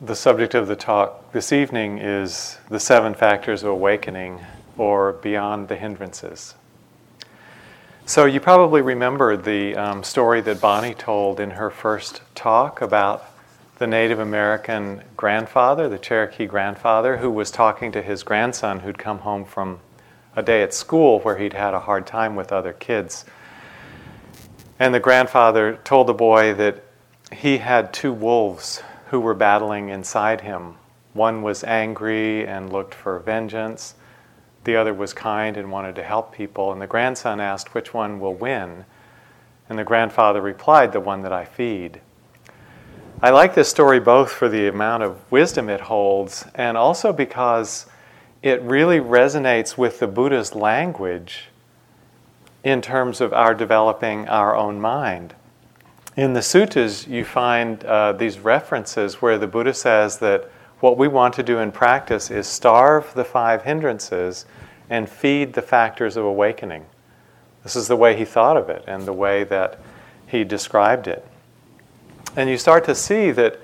the subject of the talk this evening is the seven factors of awakening or beyond the hindrances. So, you probably remember the um, story that Bonnie told in her first talk about the Native American grandfather, the Cherokee grandfather, who was talking to his grandson who'd come home from a day at school where he'd had a hard time with other kids. And the grandfather told the boy that he had two wolves who were battling inside him. One was angry and looked for vengeance, the other was kind and wanted to help people. And the grandson asked, Which one will win? And the grandfather replied, The one that I feed. I like this story both for the amount of wisdom it holds and also because it really resonates with the Buddha's language in terms of our developing our own mind. In the suttas, you find uh, these references where the Buddha says that what we want to do in practice is starve the five hindrances and feed the factors of awakening. This is the way he thought of it and the way that he described it. And you start to see that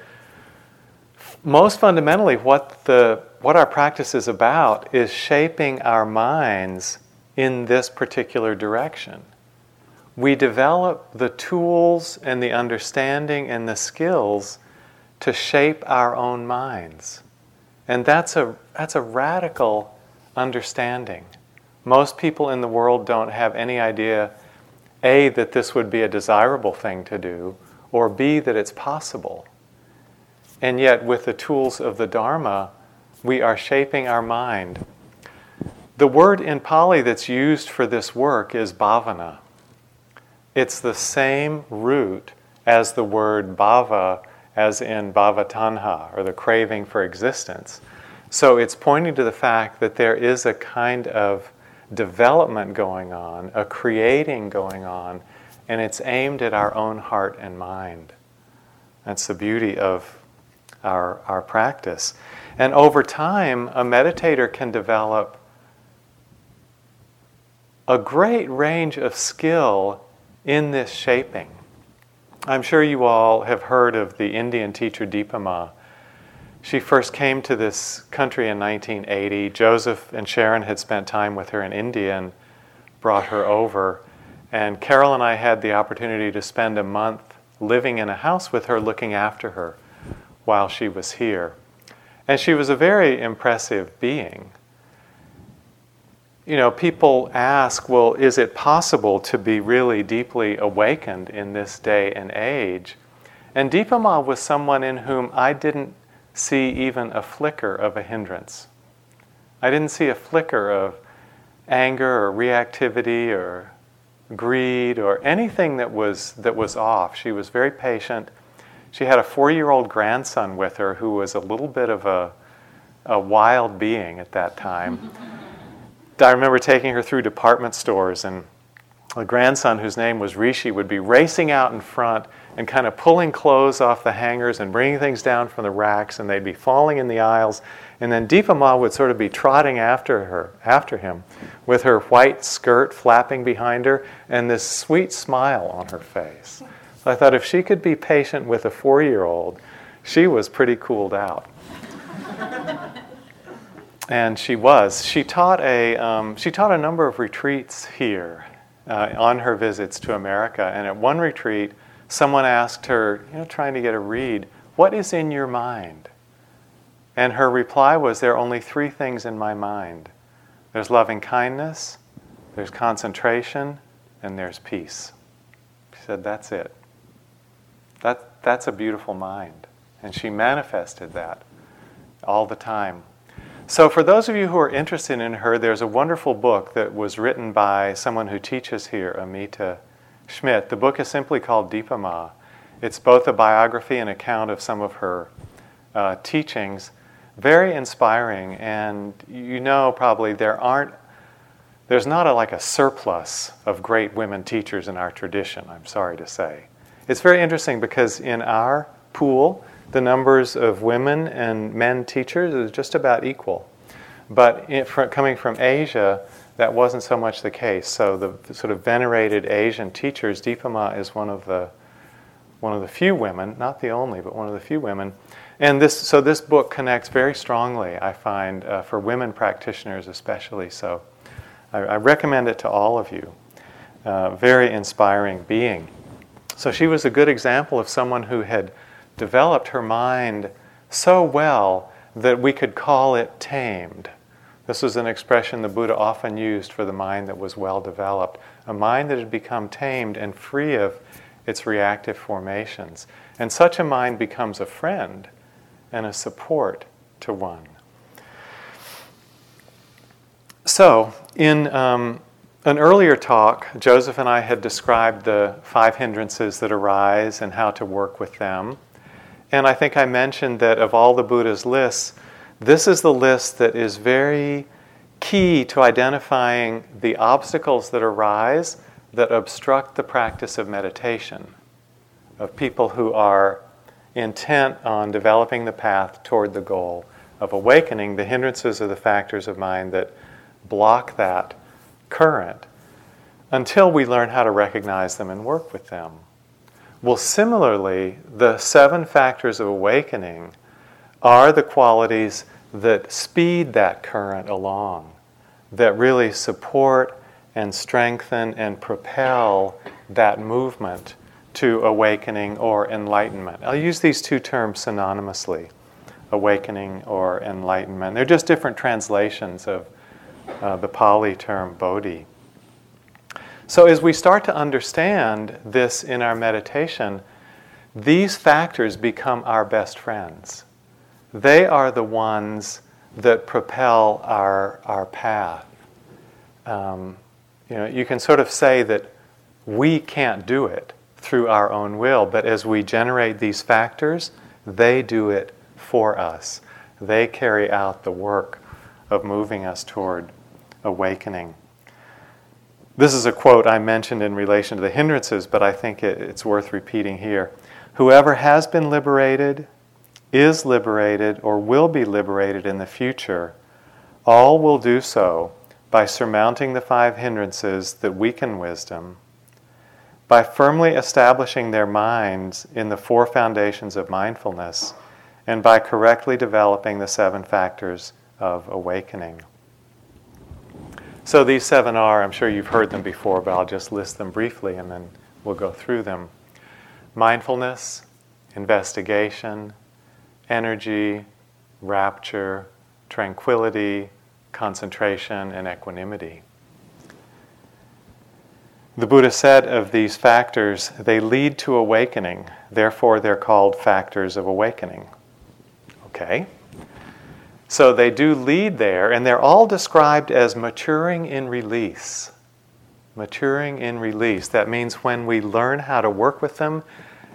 most fundamentally, what, the, what our practice is about is shaping our minds in this particular direction. We develop the tools and the understanding and the skills to shape our own minds. And that's a, that's a radical understanding. Most people in the world don't have any idea, A, that this would be a desirable thing to do, or B, that it's possible. And yet, with the tools of the Dharma, we are shaping our mind. The word in Pali that's used for this work is bhavana. It's the same root as the word bhava, as in bhavatanha, or the craving for existence. So it's pointing to the fact that there is a kind of development going on, a creating going on, and it's aimed at our own heart and mind. That's the beauty of our, our practice. And over time, a meditator can develop a great range of skill in this shaping. I'm sure you all have heard of the Indian teacher Dipa Ma. She first came to this country in 1980. Joseph and Sharon had spent time with her in India and brought her over. And Carol and I had the opportunity to spend a month living in a house with her, looking after her while she was here. And she was a very impressive being. You know, people ask, well, is it possible to be really deeply awakened in this day and age? And Dipa Ma was someone in whom I didn't see even a flicker of a hindrance. I didn't see a flicker of anger or reactivity or greed or anything that was, that was off. She was very patient. She had a four year old grandson with her who was a little bit of a, a wild being at that time. I remember taking her through department stores, and a grandson whose name was Rishi would be racing out in front and kind of pulling clothes off the hangers and bringing things down from the racks, and they'd be falling in the aisles. And then Dipa Ma would sort of be trotting after her, after him, with her white skirt flapping behind her and this sweet smile on her face. So I thought if she could be patient with a four-year-old, she was pretty cooled out. And she was. She taught a um, she taught a number of retreats here uh, on her visits to America. And at one retreat, someone asked her, you know, trying to get a read, "What is in your mind?" And her reply was, "There are only three things in my mind. There's loving kindness, there's concentration, and there's peace." She said, "That's it. That that's a beautiful mind." And she manifested that all the time so, for those of you who are interested in her, there's a wonderful book that was written by someone who teaches here, Amita Schmidt. The book is simply called Dipa Ma. It's both a biography and account of some of her uh, teachings. Very inspiring, and you know probably there aren't, there's not a, like a surplus of great women teachers in our tradition, I'm sorry to say. It's very interesting because in our pool, the numbers of women and men teachers is just about equal. But it, for, coming from Asia, that wasn't so much the case. So the, the sort of venerated Asian teachers, Dipa Ma is one of the one of the few women, not the only, but one of the few women. And this, so this book connects very strongly, I find, uh, for women practitioners especially. So I, I, recommend it to all of you. Uh, very inspiring being. So she was a good example of someone who had developed her mind so well that we could call it tamed. This was an expression the Buddha often used for the mind that was well developed, a mind that had become tamed and free of its reactive formations. And such a mind becomes a friend and a support to one. So, in um, an earlier talk, Joseph and I had described the five hindrances that arise and how to work with them. And I think I mentioned that of all the Buddha's lists, this is the list that is very key to identifying the obstacles that arise that obstruct the practice of meditation, of people who are intent on developing the path toward the goal of awakening. The hindrances are the factors of mind that block that current until we learn how to recognize them and work with them. Well, similarly, the seven factors of awakening are the qualities that speed that current along, that really support and strengthen and propel that movement to awakening or enlightenment. I'll use these two terms synonymously awakening or enlightenment. They're just different translations of uh, the Pali term bodhi. So, as we start to understand this in our meditation, these factors become our best friends they are the ones that propel our, our path. Um, you know, you can sort of say that we can't do it through our own will, but as we generate these factors, they do it for us. They carry out the work of moving us toward awakening. This is a quote I mentioned in relation to the hindrances, but I think it, it's worth repeating here. Whoever has been liberated is liberated or will be liberated in the future, all will do so by surmounting the five hindrances that weaken wisdom, by firmly establishing their minds in the four foundations of mindfulness, and by correctly developing the seven factors of awakening. So these seven are, I'm sure you've heard them before, but I'll just list them briefly and then we'll go through them mindfulness, investigation, energy, rapture, tranquility, concentration, and equanimity. The Buddha said of these factors, they lead to awakening, therefore, they're called factors of awakening. Okay? So they do lead there, and they're all described as maturing in release. Maturing in release. That means when we learn how to work with them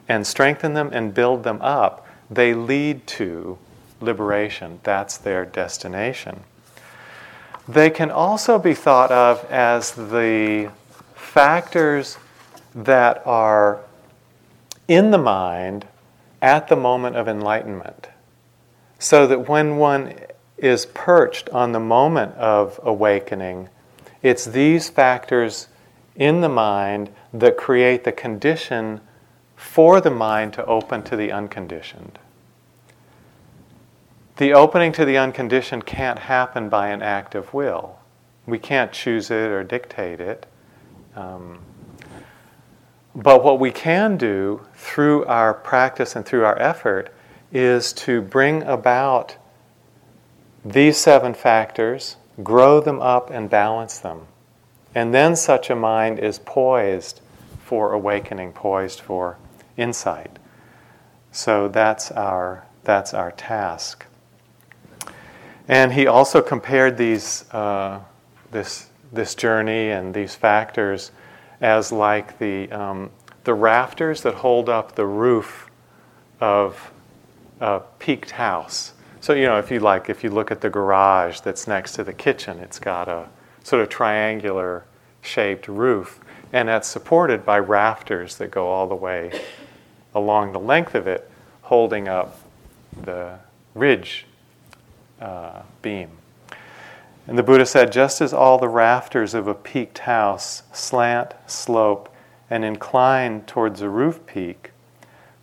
and strengthen them and build them up, they lead to liberation. That's their destination. They can also be thought of as the factors that are in the mind at the moment of enlightenment. So that when one is perched on the moment of awakening, it's these factors in the mind that create the condition for the mind to open to the unconditioned. The opening to the unconditioned can't happen by an act of will. We can't choose it or dictate it. Um, but what we can do through our practice and through our effort is to bring about these seven factors, grow them up, and balance them. And then such a mind is poised for awakening, poised for insight. So that's our, that's our task. And he also compared these, uh, this, this journey and these factors as like the, um, the rafters that hold up the roof of a peaked house. So, you know, if you like, if you look at the garage that's next to the kitchen, it's got a sort of triangular shaped roof, and that's supported by rafters that go all the way along the length of it, holding up the ridge uh, beam. And the Buddha said, just as all the rafters of a peaked house slant, slope, and incline towards a roof peak,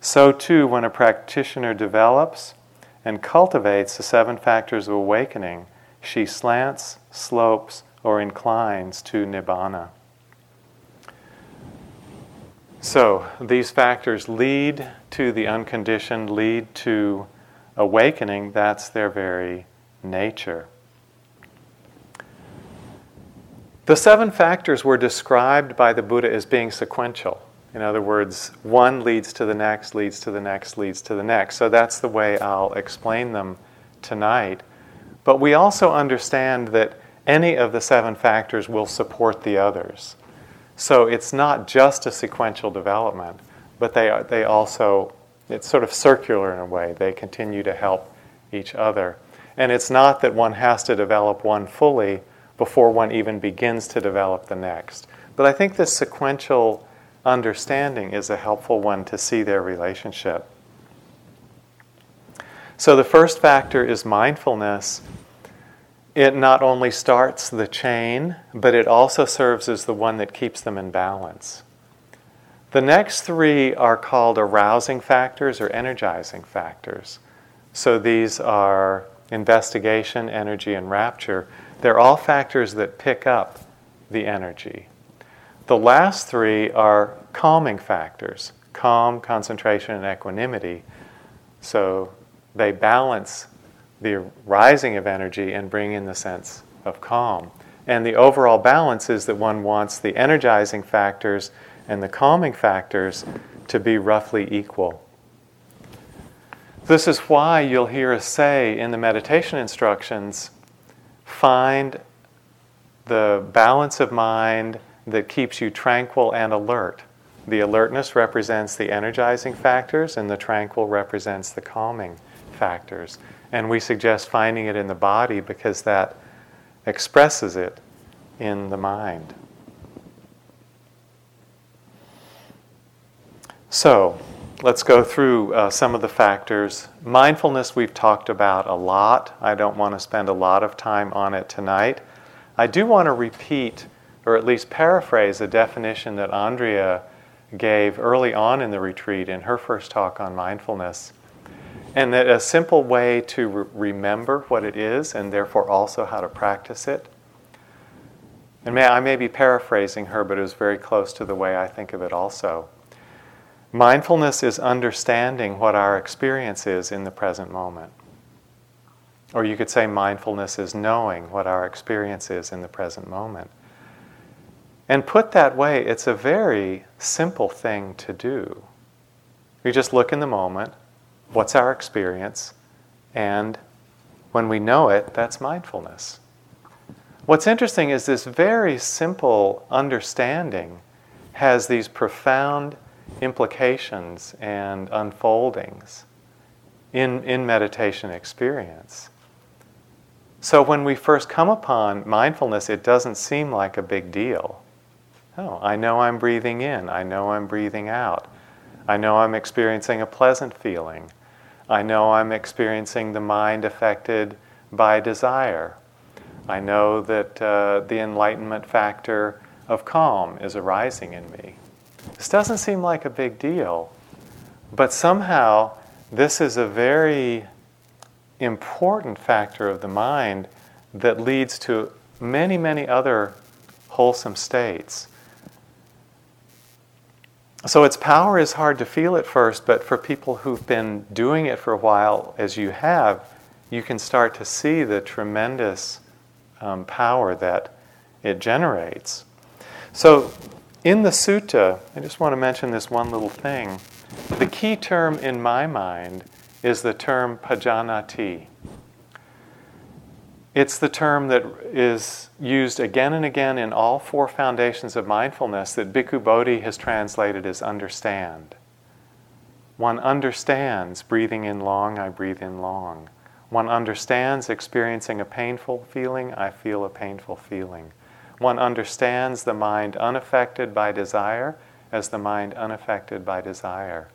So too, when a practitioner develops and cultivates the seven factors of awakening, she slants, slopes, or inclines to nibbana. So, these factors lead to the unconditioned, lead to awakening. That's their very nature. The seven factors were described by the Buddha as being sequential. In other words, one leads to the next, leads to the next, leads to the next. So that's the way I'll explain them tonight. But we also understand that any of the seven factors will support the others. So it's not just a sequential development, but they, are, they also, it's sort of circular in a way. They continue to help each other. And it's not that one has to develop one fully before one even begins to develop the next. But I think this sequential understanding is a helpful one to see their relationship. So the first factor is mindfulness it not only starts the chain, but it also serves as the one that keeps them in balance. The next three are called arousing factors or energizing factors. So these are investigation, energy, and rapture. They're all factors that pick up the energy. The last three are calming factors calm, concentration, and equanimity. So they balance the rising of energy and bring in the sense of calm. And the overall balance is that one wants the energizing factors and the calming factors to be roughly equal. This is why you'll hear us say in the meditation instructions find the balance of mind that keeps you tranquil and alert. The alertness represents the energizing factors, and the tranquil represents the calming factors. And we suggest finding it in the body because that expresses it in the mind. So, let's go through uh, some of the factors. Mindfulness, we've talked about a lot. I don't want to spend a lot of time on it tonight. I do want to repeat, or at least paraphrase, a definition that Andrea gave early on in the retreat in her first talk on mindfulness. And that a simple way to re- remember what it is and therefore also how to practice it. And may, I may be paraphrasing her, but it was very close to the way I think of it also. Mindfulness is understanding what our experience is in the present moment. Or you could say mindfulness is knowing what our experience is in the present moment. And put that way, it's a very simple thing to do. We just look in the moment, what's our experience, and when we know it, that's mindfulness. What's interesting is this very simple understanding has these profound implications and unfoldings in, in meditation experience. So when we first come upon mindfulness, it doesn't seem like a big deal. Oh, I know I'm breathing in, I know I'm breathing out. I know I'm experiencing a pleasant feeling. I know I'm experiencing the mind affected by desire. I know that uh, the enlightenment factor of calm is arising in me. This doesn't seem like a big deal, but somehow this is a very important factor of the mind that leads to many, many other wholesome states. So its power is hard to feel at first, but for people who've been doing it for a while, as you have, you can start to see the tremendous um, power that it generates. So, in the sutta, I just want to mention this one little thing. The key term in my mind is the term pajanati. It's the term that is used again and again in all four foundations of mindfulness that Bhikkhu Bodhi has translated as understand. One understands breathing in long, I breathe in long. One understands experiencing a painful feeling, I feel a painful feeling. One understands the mind unaffected by desire as the mind unaffected by desire.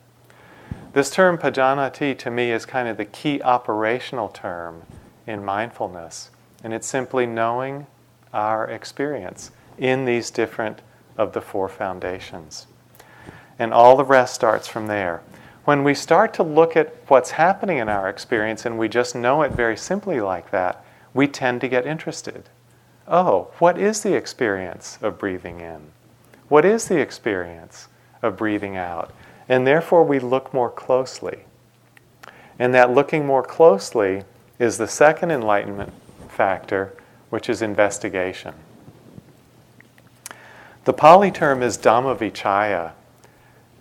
This term pajanati to me is kind of the key operational term in mindfulness. And it's simply knowing our experience in these different of the four foundations. And all the rest starts from there. When we start to look at what's happening in our experience and we just know it very simply like that, we tend to get interested. Oh, what is the experience of breathing in? What is the experience of breathing out? And therefore, we look more closely. And that looking more closely is the second enlightenment factor, which is investigation. The Pali term is Dhammavichaya,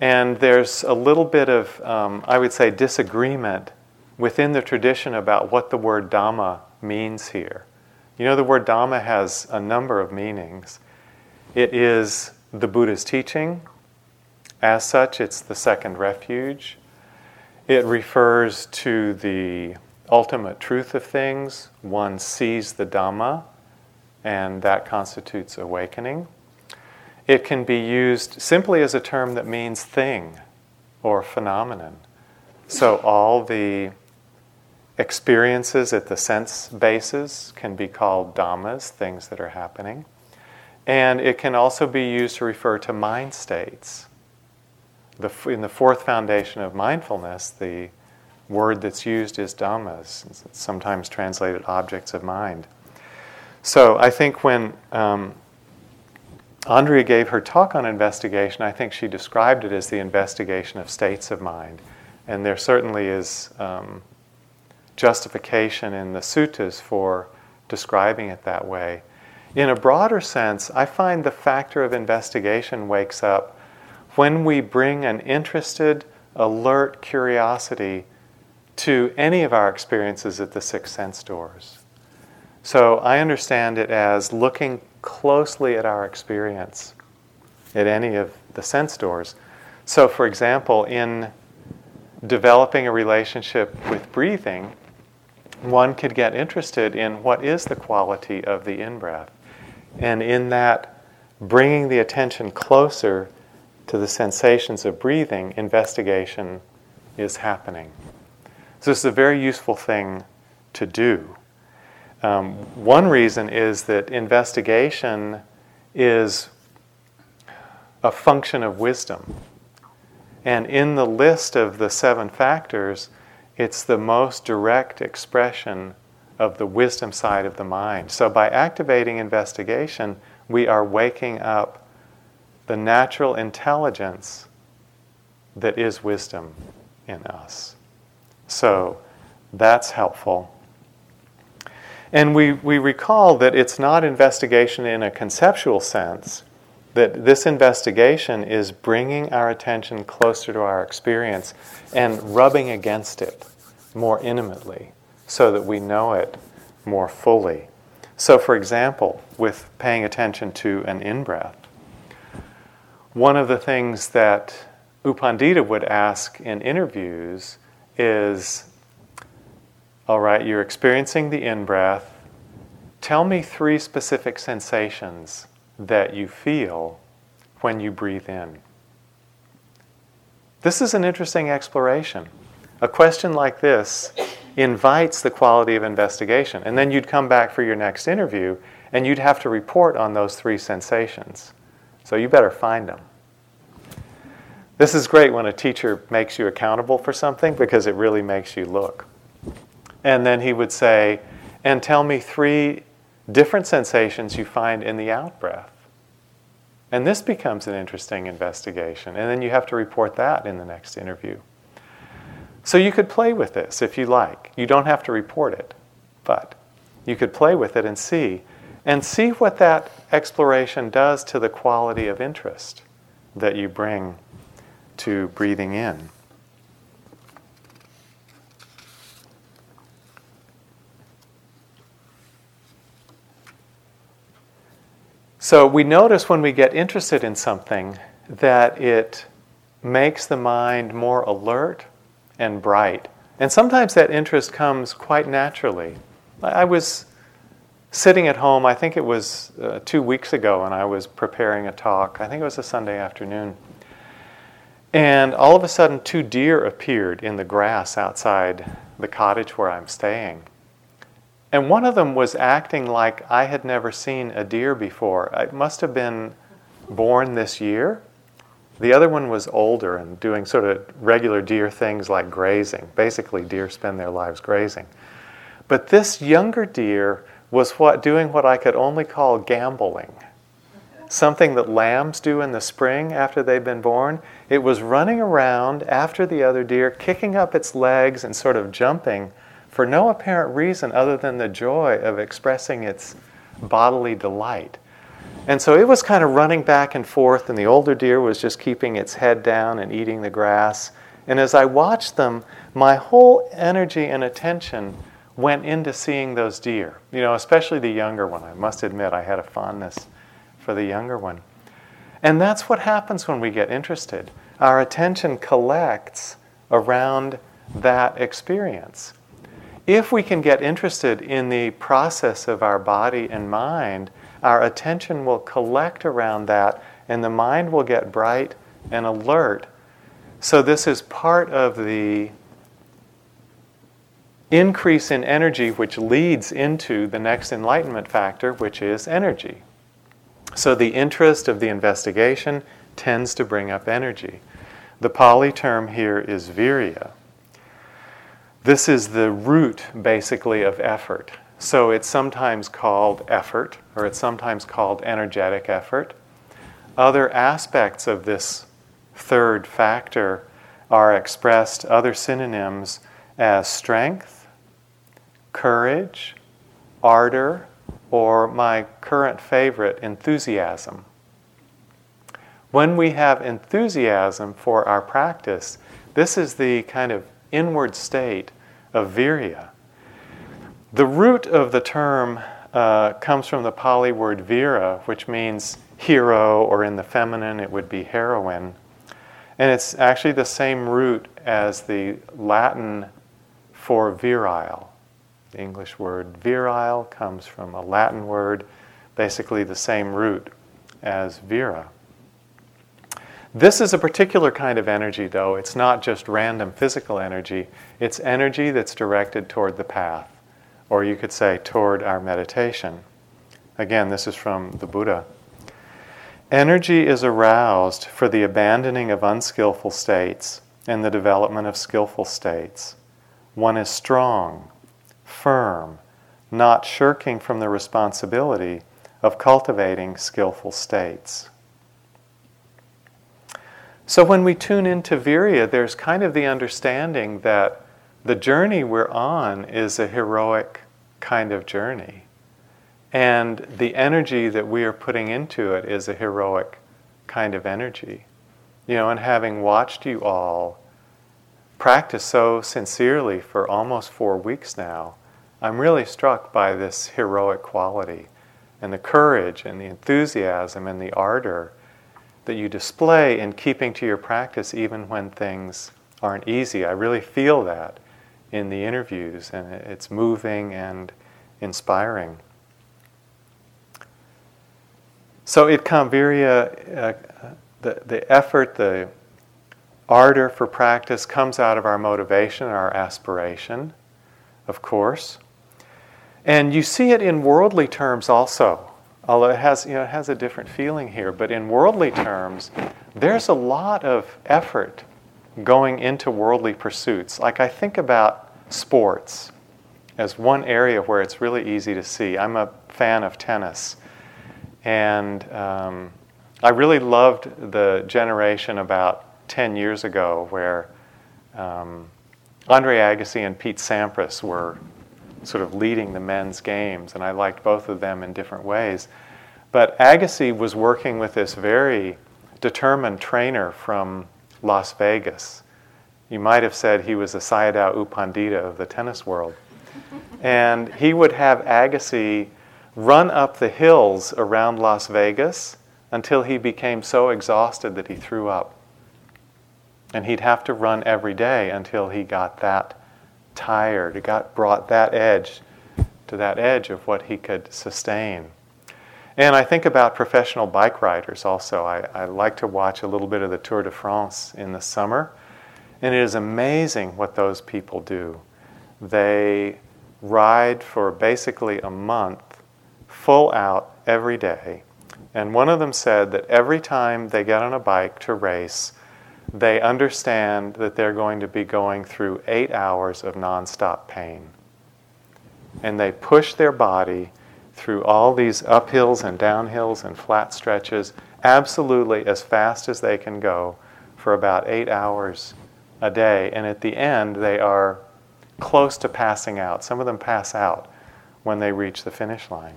and there's a little bit of, um, I would say, disagreement within the tradition about what the word Dhamma means here. You know, the word Dhamma has a number of meanings. It is the Buddha's teaching. As such, it's the second refuge. It refers to the ultimate truth of things. One sees the Dhamma, and that constitutes awakening. It can be used simply as a term that means thing or phenomenon. So all the experiences at the sense bases can be called dhammas, things that are happening. And it can also be used to refer to mind states. The, in the fourth foundation of mindfulness, the word that's used is dhammas, sometimes translated objects of mind. So I think when um, Andrea gave her talk on investigation, I think she described it as the investigation of states of mind. And there certainly is um, justification in the suttas for describing it that way. In a broader sense, I find the factor of investigation wakes up when we bring an interested, alert curiosity to any of our experiences at the six sense doors. So I understand it as looking closely at our experience at any of the sense doors. So, for example, in developing a relationship with breathing, one could get interested in what is the quality of the in breath. And in that, bringing the attention closer to the sensations of breathing, investigation is happening. So, this is a very useful thing to do. Um, one reason is that investigation is a function of wisdom. And in the list of the seven factors, it's the most direct expression of the wisdom side of the mind. So by activating investigation, we are waking up the natural intelligence that is wisdom in us. So that's helpful. And we, we recall that it's not investigation in a conceptual sense, that this investigation is bringing our attention closer to our experience and rubbing against it more intimately so that we know it more fully. So, for example, with paying attention to an in breath, one of the things that U Pandita would ask in interviews is all right, you're experiencing the in breath. Tell me three specific sensations that you feel when you breathe in. This is an interesting exploration. A question like this invites the quality of investigation. And then you'd come back for your next interview and you'd have to report on those three sensations. So you better find them. This is great when a teacher makes you accountable for something because it really makes you look. And then he would say, and tell me three different sensations you find in the out breath. And this becomes an interesting investigation. And then you have to report that in the next interview. So you could play with this if you like. You don't have to report it, but you could play with it and see. And see what that exploration does to the quality of interest that you bring to breathing in. So we notice when we get interested in something that it makes the mind more alert and bright. And sometimes that interest comes quite naturally. I was sitting at home, I think it was uh, two weeks ago, and I was preparing a talk. I think it was a Sunday afternoon. And all of a sudden, two deer appeared in the grass outside the cottage where I'm staying. And one of them was acting like I had never seen a deer before. It must have been born this year. The other one was older and doing sort of regular deer things like grazing. Basically, deer spend their lives grazing. But this younger deer was what doing what I could only call gambling. Something that lambs do in the spring after they've been born. It was running around after the other deer, kicking up its legs and sort of jumping for no apparent reason other than the joy of expressing its bodily delight. And so it was kind of running back and forth, and the older deer was just keeping its head down and eating the grass. And as I watched them, my whole energy and attention went into seeing those deer, you know, especially the younger one. I must admit, I had a fondness for the younger one. And that's what happens when we get interested. Our attention collects around that experience. If we can get interested in the process of our body and mind, our attention will collect around that and the mind will get bright and alert. So, this is part of the increase in energy which leads into the next enlightenment factor, which is energy. So, the interest of the investigation tends to bring up energy. The Pali term here is virya. This is the root, basically, of effort. So it's sometimes called effort, or it's sometimes called energetic effort. Other aspects of this third factor are expressed, other synonyms, as strength, courage, ardor, or my current favorite, enthusiasm. When we have enthusiasm for our practice, this is the kind of inward state of virya. The root of the term uh, comes from the Pali word vira, which means hero, or in the feminine it would be heroine. And it's actually the same root as the Latin for virile. The English word virile comes from a Latin word, basically the same root as vira. This is a particular kind of energy, though. It's not just random physical energy, it's energy that's directed toward the path or you could say toward our meditation. Again, this is from the Buddha. Energy is aroused for the abandoning of unskillful states and the development of skillful states. One is strong, firm, not shirking from the responsibility of cultivating skillful states. So when we tune into Virya, there's kind of the understanding that the journey we're on is a heroic kind of journey. And the energy that we are putting into it is a heroic kind of energy. You know, and having watched you all practice so sincerely for almost four weeks now, I'm really struck by this heroic quality and the courage and the enthusiasm and the ardor that you display in keeping to your practice even when things aren't easy. I really feel that in the interviews, and it's moving and inspiring. So it Virya, uh, the, the effort, the ardor for practice comes out of our motivation, our aspiration, of course. And you see it in worldly terms also, although it has, you know, it has a different feeling here. But in worldly terms, there's a lot of effort going into worldly pursuits. Like I think about sports as one area where it's really easy to see. I'm a fan of tennis, and um, I really loved the generation about 10 years ago where um, Andre Agassi and Pete Sampras were sort of leading the men's games, and I liked both of them in different ways. But Agassi was working with this very determined trainer from Las Vegas you might have said he was a Sayadaw U Pandita of the tennis world. and he would have Agassi run up the hills around Las Vegas until he became so exhausted that he threw up. And he'd have to run every day until he got that tired, It got brought that edge to that edge of what he could sustain. And I think about professional bike riders also. I, I like to watch a little bit of the Tour de France in the summer and it is amazing what those people do. They ride for basically a month, full out every day. And one of them said that every time they get on a bike to race, they understand that they're going to be going through eight hours of nonstop pain. And they push their body through all these uphills and downhills and flat stretches absolutely as fast as they can go for about eight hours a day. And at the end, they are close to passing out. Some of them pass out when they reach the finish line.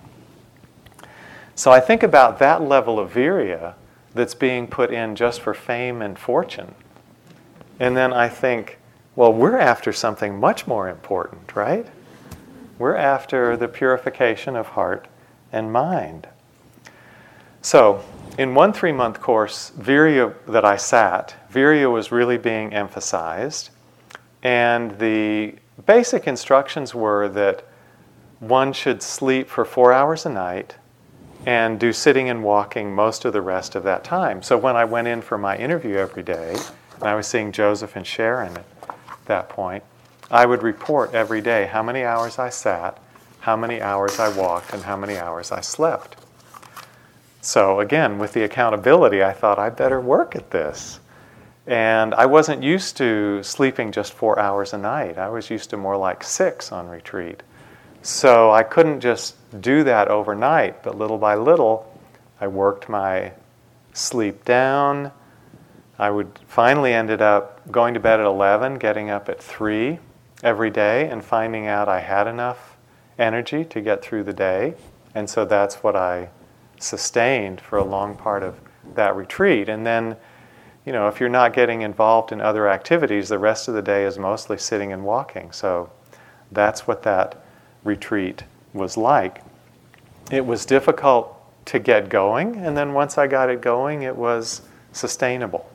So I think about that level of virya that's being put in just for fame and fortune. And then I think, well, we're after something much more important, right? We're after the purification of heart and mind. So, in one three month course, Virya that I sat, Virya was really being emphasized. And the basic instructions were that one should sleep for four hours a night and do sitting and walking most of the rest of that time. So when I went in for my interview every day, and I was seeing Joseph and Sharon at that point, I would report every day how many hours I sat, how many hours I walked, and how many hours I slept. So, again, with the accountability, I thought I better work at this. And I wasn't used to sleeping just four hours a night. I was used to more like six on retreat. So I couldn't just do that overnight, but little by little, I worked my sleep down. I would finally ended up going to bed at 11, getting up at 3 every day, and finding out I had enough energy to get through the day. And so that's what I sustained for a long part of that retreat. And then, you know, if you're not getting involved in other activities, the rest of the day is mostly sitting and walking. So that's what that retreat was like. It was difficult to get going, and then once I got it going, it was sustainable.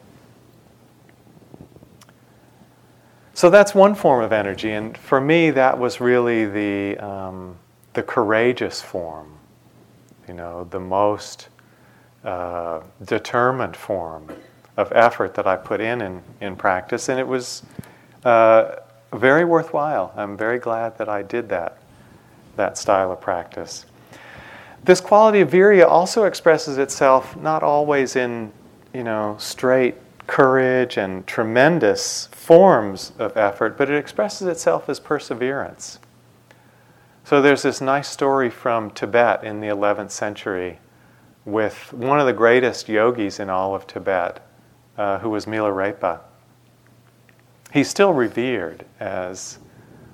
So that's one form of energy, and for me, that was really the, um, the courageous form you know, the most uh, determined form of effort that I put in in, in practice, and it was uh, very worthwhile. I'm very glad that I did that, that style of practice. This quality of virya also expresses itself not always in, you know, straight courage and tremendous forms of effort, but it expresses itself as perseverance. So there's this nice story from Tibet in the 11th century with one of the greatest yogis in all of Tibet, uh, who was Milarepa. He's still revered as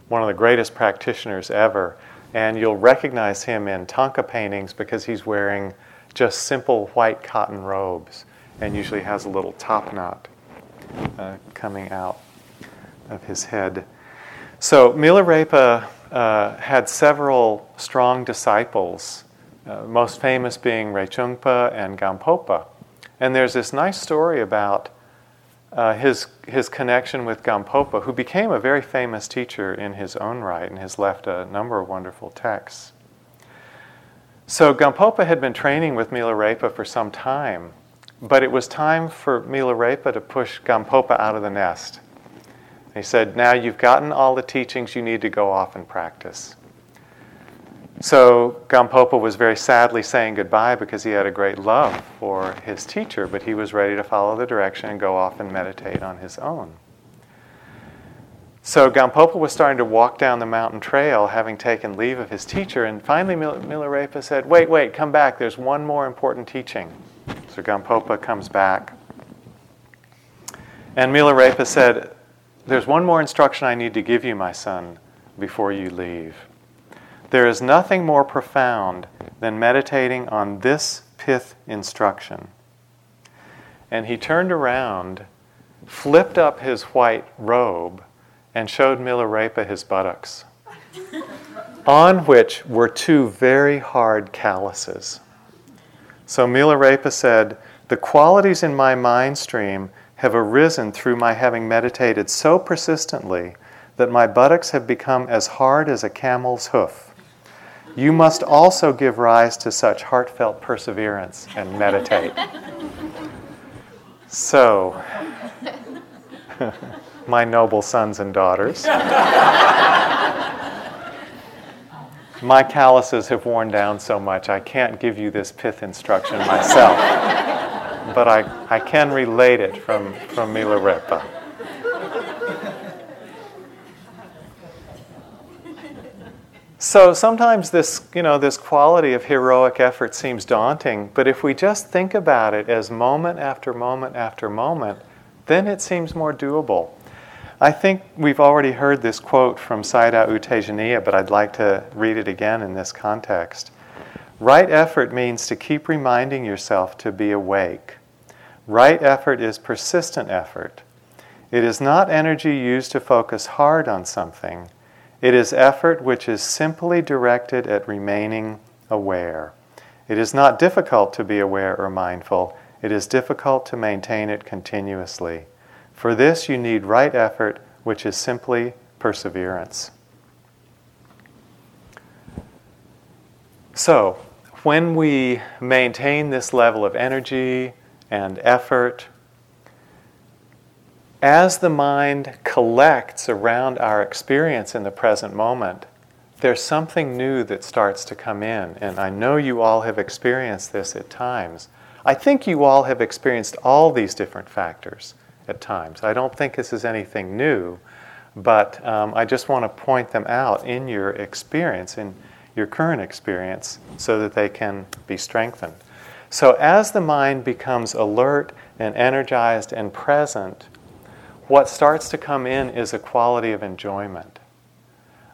one of the greatest practitioners ever, and you'll recognize him in Thangka paintings because he's wearing just simple white cotton robes and usually has a little top knot uh, coming out of his head. So Milarepa uh, had several strong disciples, uh, most famous being Rechungpa and Gampopa. And there's this nice story about uh, his, his connection with Gampopa, who became a very famous teacher in his own right and has left a number of wonderful texts. So Gampopa had been training with Milarepa for some time, but it was time for Milarepa to push Gampopa out of the nest. He said, Now you've gotten all the teachings you need to go off and practice. So Gampopa was very sadly saying goodbye because he had a great love for his teacher, but he was ready to follow the direction and go off and meditate on his own. So Gampopa was starting to walk down the mountain trail, having taken leave of his teacher, and finally Mil- Milarepa said, Wait, wait, come back. There's one more important teaching. So Gampopa comes back. And Milarepa said, there's one more instruction I need to give you, my son, before you leave. There is nothing more profound than meditating on this pith instruction. And he turned around, flipped up his white robe, and showed Milarepa his buttocks, on which were two very hard calluses. So Milarepa said, The qualities in my mind stream have arisen through my having meditated so persistently that my buttocks have become as hard as a camel's hoof. You must also give rise to such heartfelt perseverance and meditate. So, my noble sons and daughters, my calluses have worn down so much, I can't give you this pith instruction myself. but I, I can relate it from, from Milarepa. So sometimes this, you know, this quality of heroic effort seems daunting, but if we just think about it as moment after moment after moment, then it seems more doable. I think we've already heard this quote from Sayadaw U Tejaniya, but I'd like to read it again in this context. Right effort means to keep reminding yourself to be awake. Right effort is persistent effort. It is not energy used to focus hard on something. It is effort which is simply directed at remaining aware. It is not difficult to be aware or mindful. It is difficult to maintain it continuously. For this, you need right effort, which is simply perseverance. So, when we maintain this level of energy and effort, as the mind collects around our experience in the present moment, there's something new that starts to come in. And I know you all have experienced this at times. I think you all have experienced all these different factors at times. I don't think this is anything new, but um, I just want to point them out in your experience, in your current experience, so that they can be strengthened. So, as the mind becomes alert and energized and present, what starts to come in is a quality of enjoyment.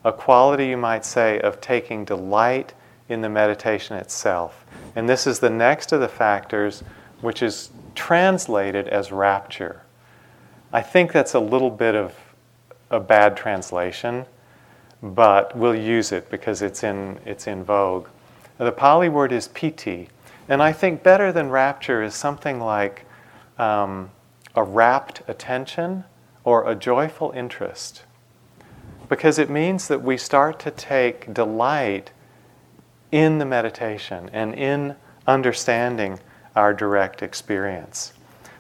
A quality, you might say, of taking delight in the meditation itself. And this is the next of the factors which is translated as rapture. I think that's a little bit of a bad translation, but we'll use it because it's in, it's in vogue. The Pali word is piti, and I think better than rapture is something like um, a rapt attention or a joyful interest. Because it means that we start to take delight in the meditation and in understanding our direct experience.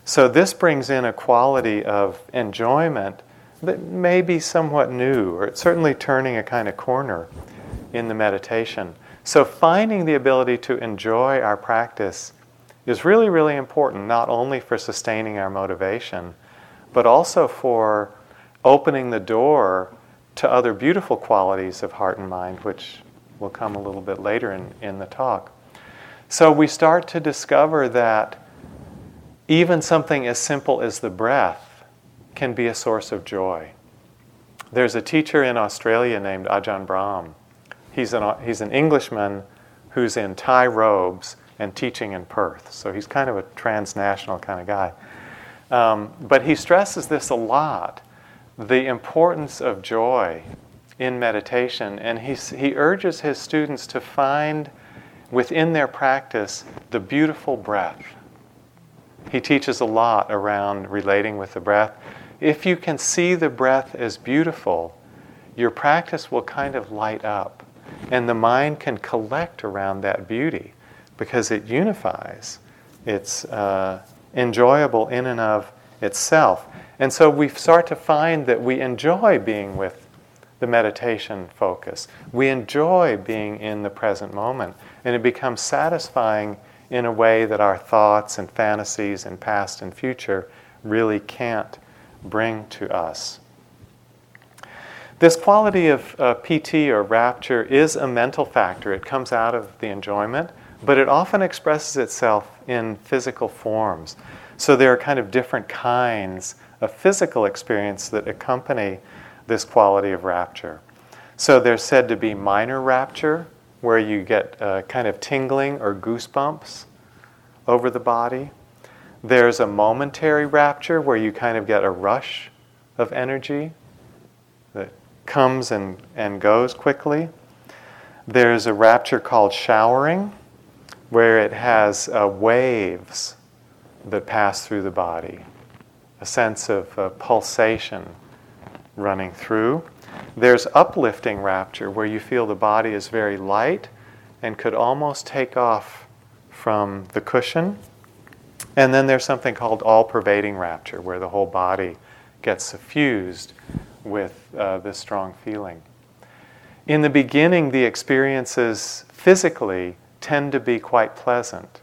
So this brings in a quality of enjoyment that may be somewhat new, or it's certainly turning a kind of corner in the meditation. So finding the ability to enjoy our practice is really, really important, not only for sustaining our motivation, but also for opening the door to other beautiful qualities of heart and mind, which will come a little bit later in, in the talk. So we start to discover that even something as simple as the breath can be a source of joy. There's a teacher in Australia named Ajahn Brahm. He's an, he's an Englishman who's in Thai robes and teaching in Perth. So he's kind of a transnational kind of guy. Um, but he stresses this a lot the importance of joy in meditation. And he, he urges his students to find within their practice the beautiful breath he teaches a lot around relating with the breath. If you can see the breath as beautiful, your practice will kind of light up, and the mind can collect around that beauty because it unifies. It's uh, enjoyable in and of itself. And so we start to find that we enjoy being with the meditation focus. We enjoy being in the present moment, and it becomes satisfying in a way that our thoughts and fantasies and past and future really can't bring to us. This quality of uh, piti or rapture is a mental factor. It comes out of the enjoyment, but it often expresses itself in physical forms. So there are kind of different kinds of physical experience that accompany this quality of rapture. So there's said to be minor rapture, where you get uh, kind of tingling or goosebumps over the body. There's a momentary rapture where you kind of get a rush of energy that comes and, and goes quickly. There's a rapture called showering, where it has uh, waves that pass through the body, a sense of uh, pulsation running through. There's uplifting rapture, where you feel the body is very light and could almost take off from the cushion. And then there's something called all pervading rapture, where the whole body gets suffused with uh, this strong feeling. In the beginning, the experiences physically tend to be quite pleasant.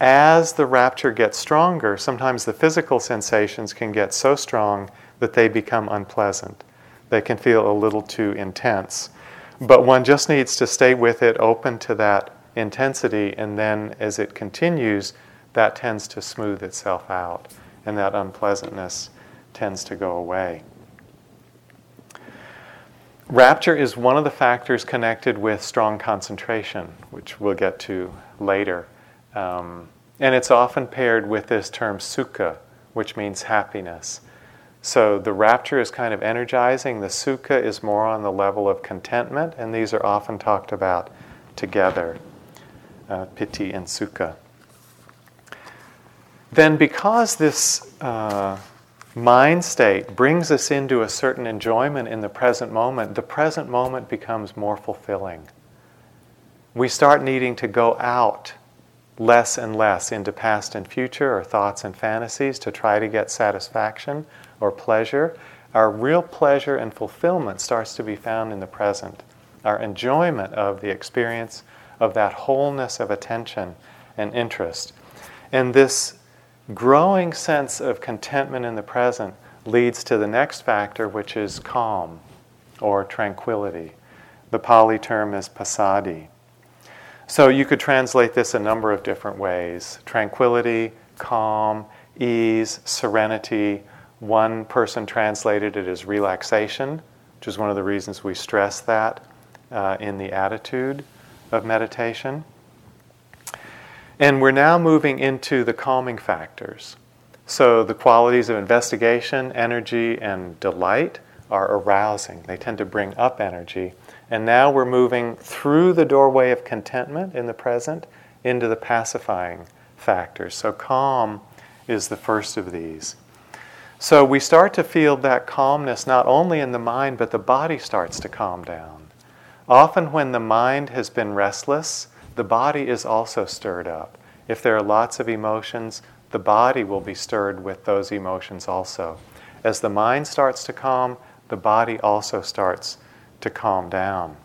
As the rapture gets stronger, sometimes the physical sensations can get so strong that they become unpleasant. They can feel a little too intense. But one just needs to stay with it, open to that intensity, and then as it continues, that tends to smooth itself out, and that unpleasantness tends to go away. Rapture is one of the factors connected with strong concentration, which we'll get to later. Um, and it's often paired with this term sukha, which means happiness. So the rapture is kind of energizing, the sukha is more on the level of contentment, and these are often talked about together uh, piti and sukha. Then, because this uh, mind state brings us into a certain enjoyment in the present moment, the present moment becomes more fulfilling. We start needing to go out less and less into past and future or thoughts and fantasies to try to get satisfaction or pleasure. Our real pleasure and fulfillment starts to be found in the present. Our enjoyment of the experience of that wholeness of attention and interest. And this growing sense of contentment in the present leads to the next factor, which is calm or tranquility. The Pali term is passaddhi. So you could translate this a number of different ways tranquility, calm, ease, serenity. One person translated it as relaxation, which is one of the reasons we stress that uh, in the attitude of meditation. And we're now moving into the calming factors. So the qualities of investigation, energy, and delight are arousing. They tend to bring up energy. And now we're moving through the doorway of contentment in the present into the pacifying factors. So calm is the first of these. So we start to feel that calmness not only in the mind, but the body starts to calm down. Often, when the mind has been restless, the body is also stirred up. If there are lots of emotions, the body will be stirred with those emotions also. As the mind starts to calm, the body also starts to calm down.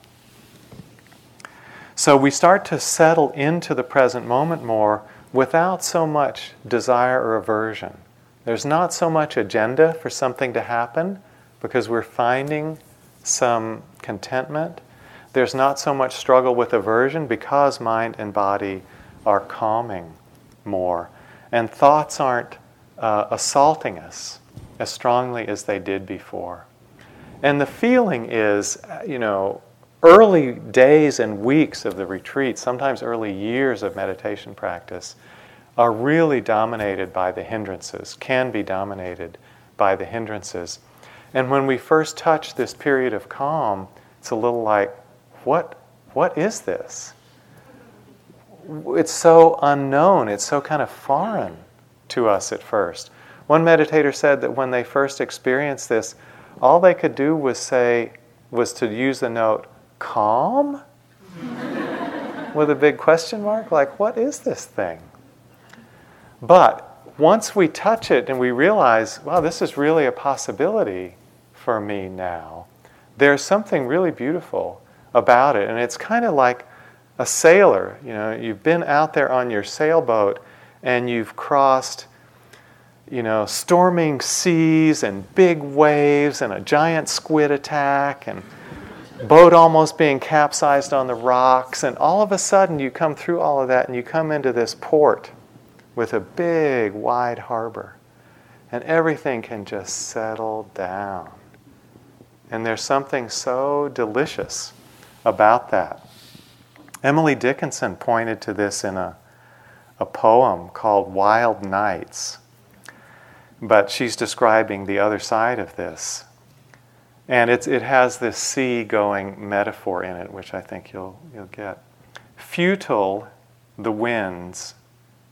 So we start to settle into the present moment more without so much desire or aversion. There's not so much agenda for something to happen because we're finding some contentment there's not so much struggle with aversion because mind and body are calming more. And thoughts aren't uh, assaulting us as strongly as they did before. And the feeling is, uh, you know, early days and weeks of the retreat, sometimes early years of meditation practice, are really dominated by the hindrances, can be dominated by the hindrances. And when we first touch this period of calm, it's a little like what, what is this? It's so unknown, it's so kind of foreign to us at first. One meditator said that when they first experienced this, all they could do was say, was to use the note, calm? With a big question mark, like, what is this thing? But once we touch it and we realize, wow, this is really a possibility for me now, there's something really beautiful about it. And it's kind of like a sailor. You know, you've been out there on your sailboat and you've crossed, you know, storming seas and big waves and a giant squid attack and boat almost being capsized on the rocks. And all of a sudden, you come through all of that and you come into this port with a big, wide harbor. And everything can just settle down. And there's something so delicious about that. Emily Dickinson pointed to this in a, a poem called Wild Nights, but she's describing the other side of this. And it's, it has this sea going metaphor in it, which I think you'll, you'll get. Futile the winds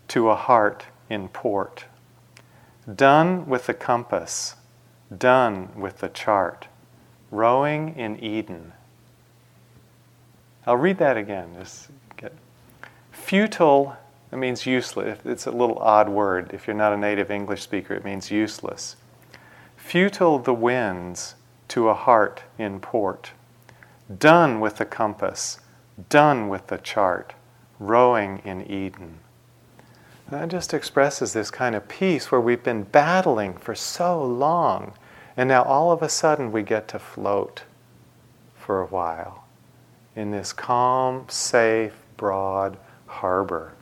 to a heart in port. Done with the compass, done with the chart, rowing in Eden I'll read that again. Just get futile. It means useless. It's a little odd word. If you're not a native English speaker, it means useless. Futile the winds to a heart in port, done with the compass, done with the chart, rowing in Eden. That just expresses this kind of peace where we've been battling for so long, and now all of a sudden we get to float for a while in this calm, safe, broad harbor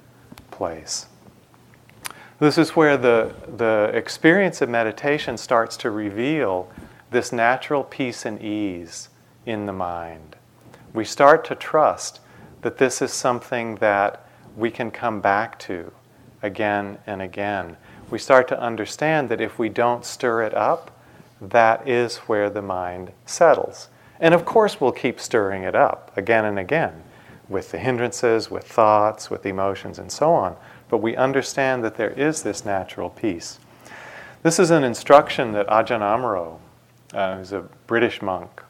place. This is where the, the experience of meditation starts to reveal this natural peace and ease in the mind. We start to trust that this is something that we can come back to again and again. We start to understand that if we don't stir it up, that is where the mind settles. And of course, we'll keep stirring it up again and again with the hindrances, with thoughts, with emotions, and so on. But we understand that there is this natural peace. This is an instruction that Ajahn Amaro, uh, who's a British monk,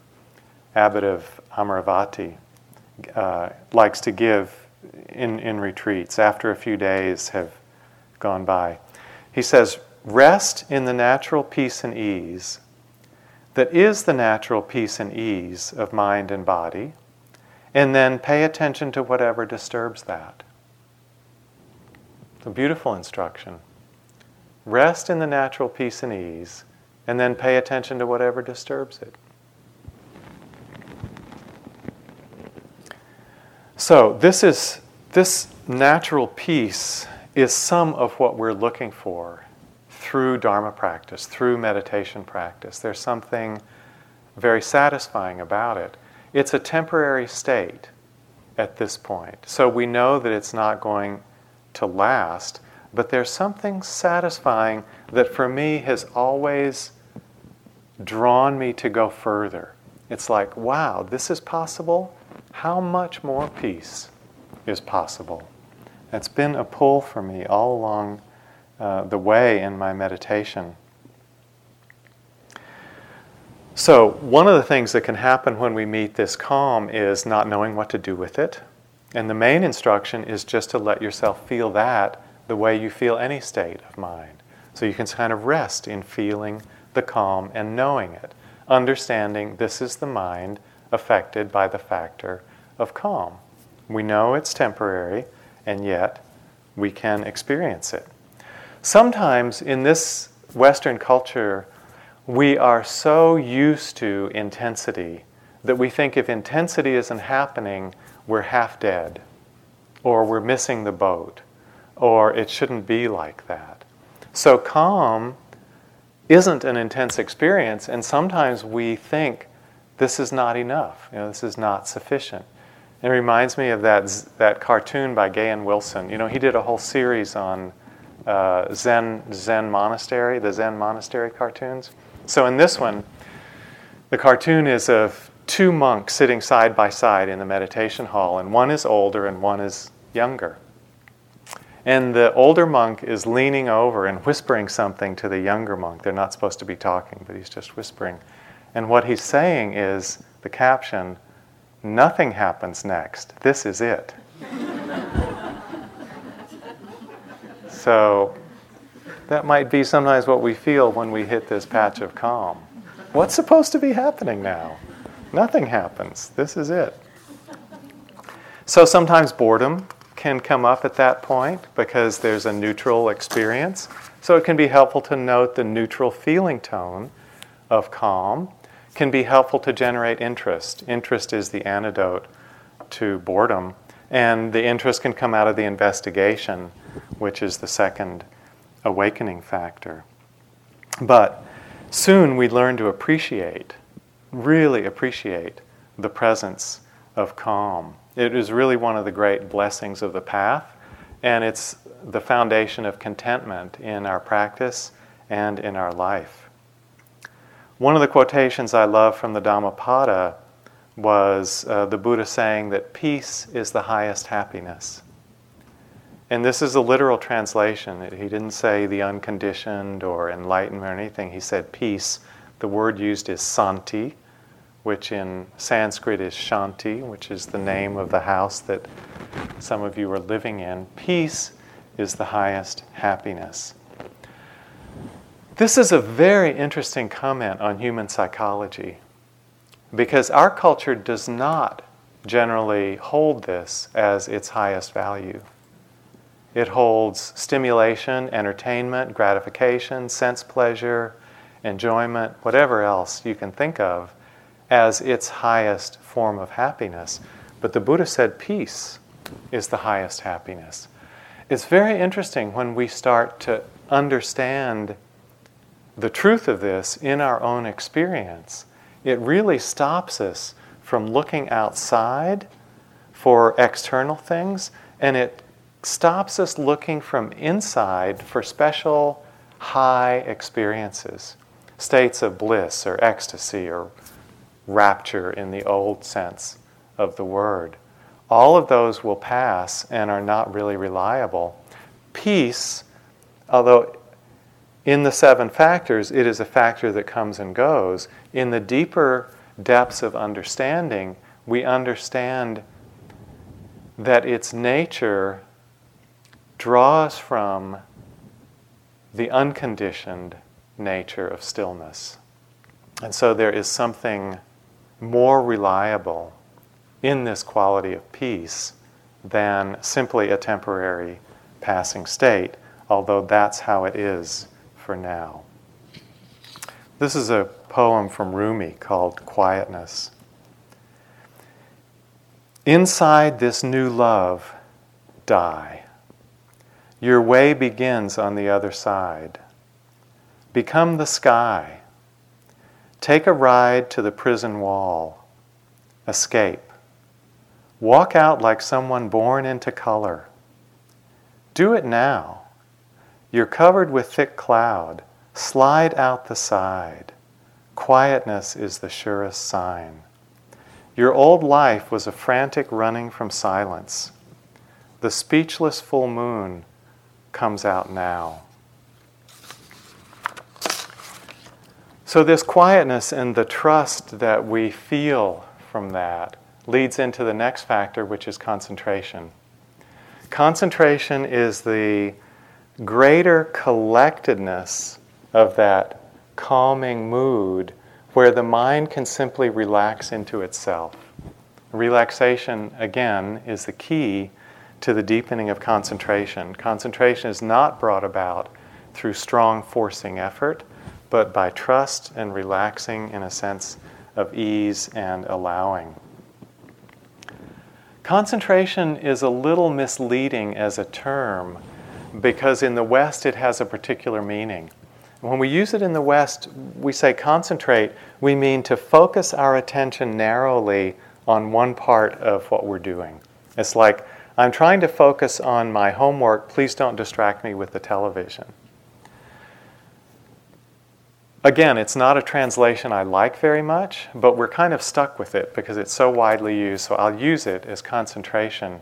abbot of Amaravati, uh, likes to give in, in retreats after a few days have gone by. He says, Rest in the natural peace and ease that is the natural peace and ease of mind and body, and then pay attention to whatever disturbs that. It's a beautiful instruction. Rest in the natural peace and ease, and then pay attention to whatever disturbs it. So, this is this natural peace is some of what we're looking for through Dharma practice, through meditation practice. There's something very satisfying about it. It's a temporary state at this point. So we know that it's not going to last, but there's something satisfying that for me has always drawn me to go further. It's like, wow, this is possible. How much more peace is possible? That's been a pull for me all along uh, the way in my meditation. So, one of the things that can happen when we meet this calm is not knowing what to do with it. And the main instruction is just to let yourself feel that the way you feel any state of mind. So you can kind of rest in feeling the calm and knowing it, understanding this is the mind affected by the factor of calm. We know it's temporary, and yet we can experience it. Sometimes in this Western culture, we are so used to intensity that we think if intensity isn't happening, we're half dead, or we're missing the boat, or it shouldn't be like that. So, calm isn't an intense experience, and sometimes we think this is not enough, you know, this is not sufficient. It reminds me of that, that cartoon by Gahan Wilson. You know, he did a whole series on uh, Zen Zen monastery, the Zen monastery cartoons. So in this one, the cartoon is of two monks sitting side by side in the meditation hall, and one is older and one is younger. And the older monk is leaning over and whispering something to the younger monk. They're not supposed to be talking, but he's just whispering. And what he's saying is the caption nothing happens next. This is it. So that might be sometimes what we feel when we hit this patch of calm. What's supposed to be happening now? Nothing happens. This is it. So sometimes boredom can come up at that point because there's a neutral experience. So it can be helpful to note the neutral feeling tone of calm. Can be helpful to generate interest. Interest is the antidote to boredom. And the interest can come out of the investigation which is the second awakening factor. But soon we learn to appreciate, really appreciate, the presence of calm. It is really one of the great blessings of the path, and it's the foundation of contentment in our practice and in our life. One of the quotations I love from the Dhammapada was uh, the Buddha saying that peace is the highest happiness. And this is a literal translation. He didn't say the unconditioned or enlightenment or anything. He said peace. The word used is santi, which in Sanskrit is shanti, which is the name of the house that some of you are living in. Peace is the highest happiness. This is a very interesting comment on human psychology. Because our culture does not generally hold this as its highest value. It holds stimulation, entertainment, gratification, sense pleasure, enjoyment, whatever else you can think of as its highest form of happiness. But the Buddha said peace is the highest happiness. It's very interesting when we start to understand the truth of this in our own experience. It really stops us from looking outside for external things, and it stops us looking from inside for special high experiences, states of bliss or ecstasy or rapture in the old sense of the word. All of those will pass and are not really reliable. Peace, although in the seven factors, it is a factor that comes and goes. In the deeper depths of understanding, we understand that its nature draws from the unconditioned nature of stillness. And so there is something more reliable in this quality of peace than simply a temporary passing state, although that's how it is for now. This is a poem from Rumi called Quietness. Inside this new love, die. Your way begins on the other side. Become the sky. Take a ride to the prison wall. Escape. Walk out like someone born into color. Do it now. You're covered with thick cloud. Slide out the side. Quietness is the surest sign. Your old life was a frantic running from silence. The speechless full moon comes out now. So, this quietness and the trust that we feel from that leads into the next factor, which is concentration. Concentration is the greater collectedness of that calming mood where the mind can simply relax into itself. Relaxation, again, is the key to the deepening of concentration. Concentration is not brought about through strong forcing effort, but by trust and relaxing in a sense of ease and allowing. Concentration is a little misleading as a term because in the West it has a particular meaning. When we use it in the West, we say concentrate, we mean to focus our attention narrowly on one part of what we're doing. It's like, I'm trying to focus on my homework, please don't distract me with the television. Again, it's not a translation I like very much, but we're kind of stuck with it because it's so widely used, so I'll use it as concentration.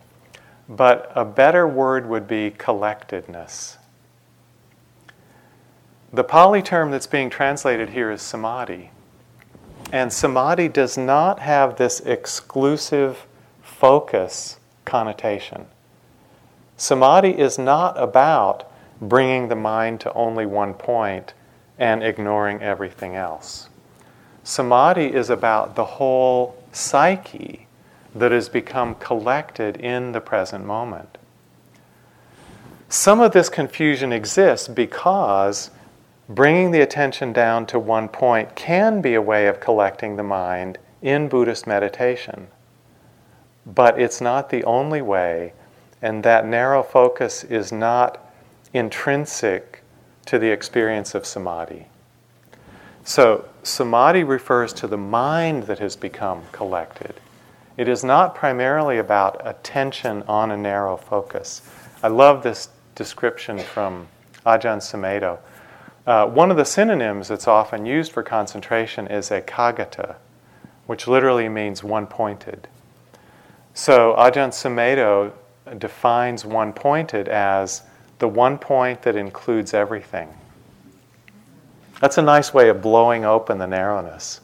But a better word would be collectedness. The Pali term that's being translated here is samadhi. And samadhi does not have this exclusive focus connotation. Samadhi is not about bringing the mind to only one point and ignoring everything else. Samadhi is about the whole psyche that has become collected in the present moment. Some of this confusion exists because bringing the attention down to one point can be a way of collecting the mind in Buddhist meditation. But it's not the only way, and that narrow focus is not intrinsic to the experience of samadhi. So, samadhi refers to the mind that has become collected. It is not primarily about attention on a narrow focus. I love this description from Ajahn Sumedho. Uh, one of the synonyms that's often used for concentration is ekaggata, which literally means one pointed. So Ajahn Sumedho defines one pointed as the one point that includes everything. That's a nice way of blowing open the narrowness.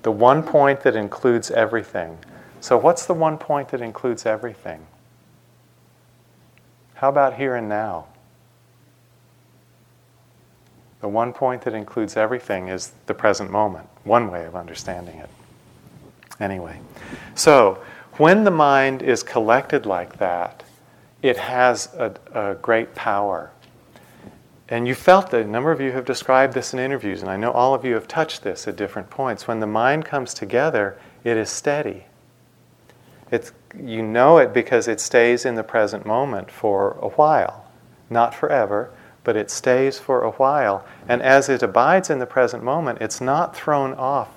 The one point that includes everything. So, what's the one point that includes everything? How about here and now? The one point that includes everything is the present moment, one way of understanding it. Anyway, so when the mind is collected like that, it has a, a great power. And you felt that a number of you have described this in interviews, and I know all of you have touched this at different points. When the mind comes together, it is steady. It's, you know it because it stays in the present moment for a while. Not forever, but it stays for a while. And as it abides in the present moment, it's not thrown off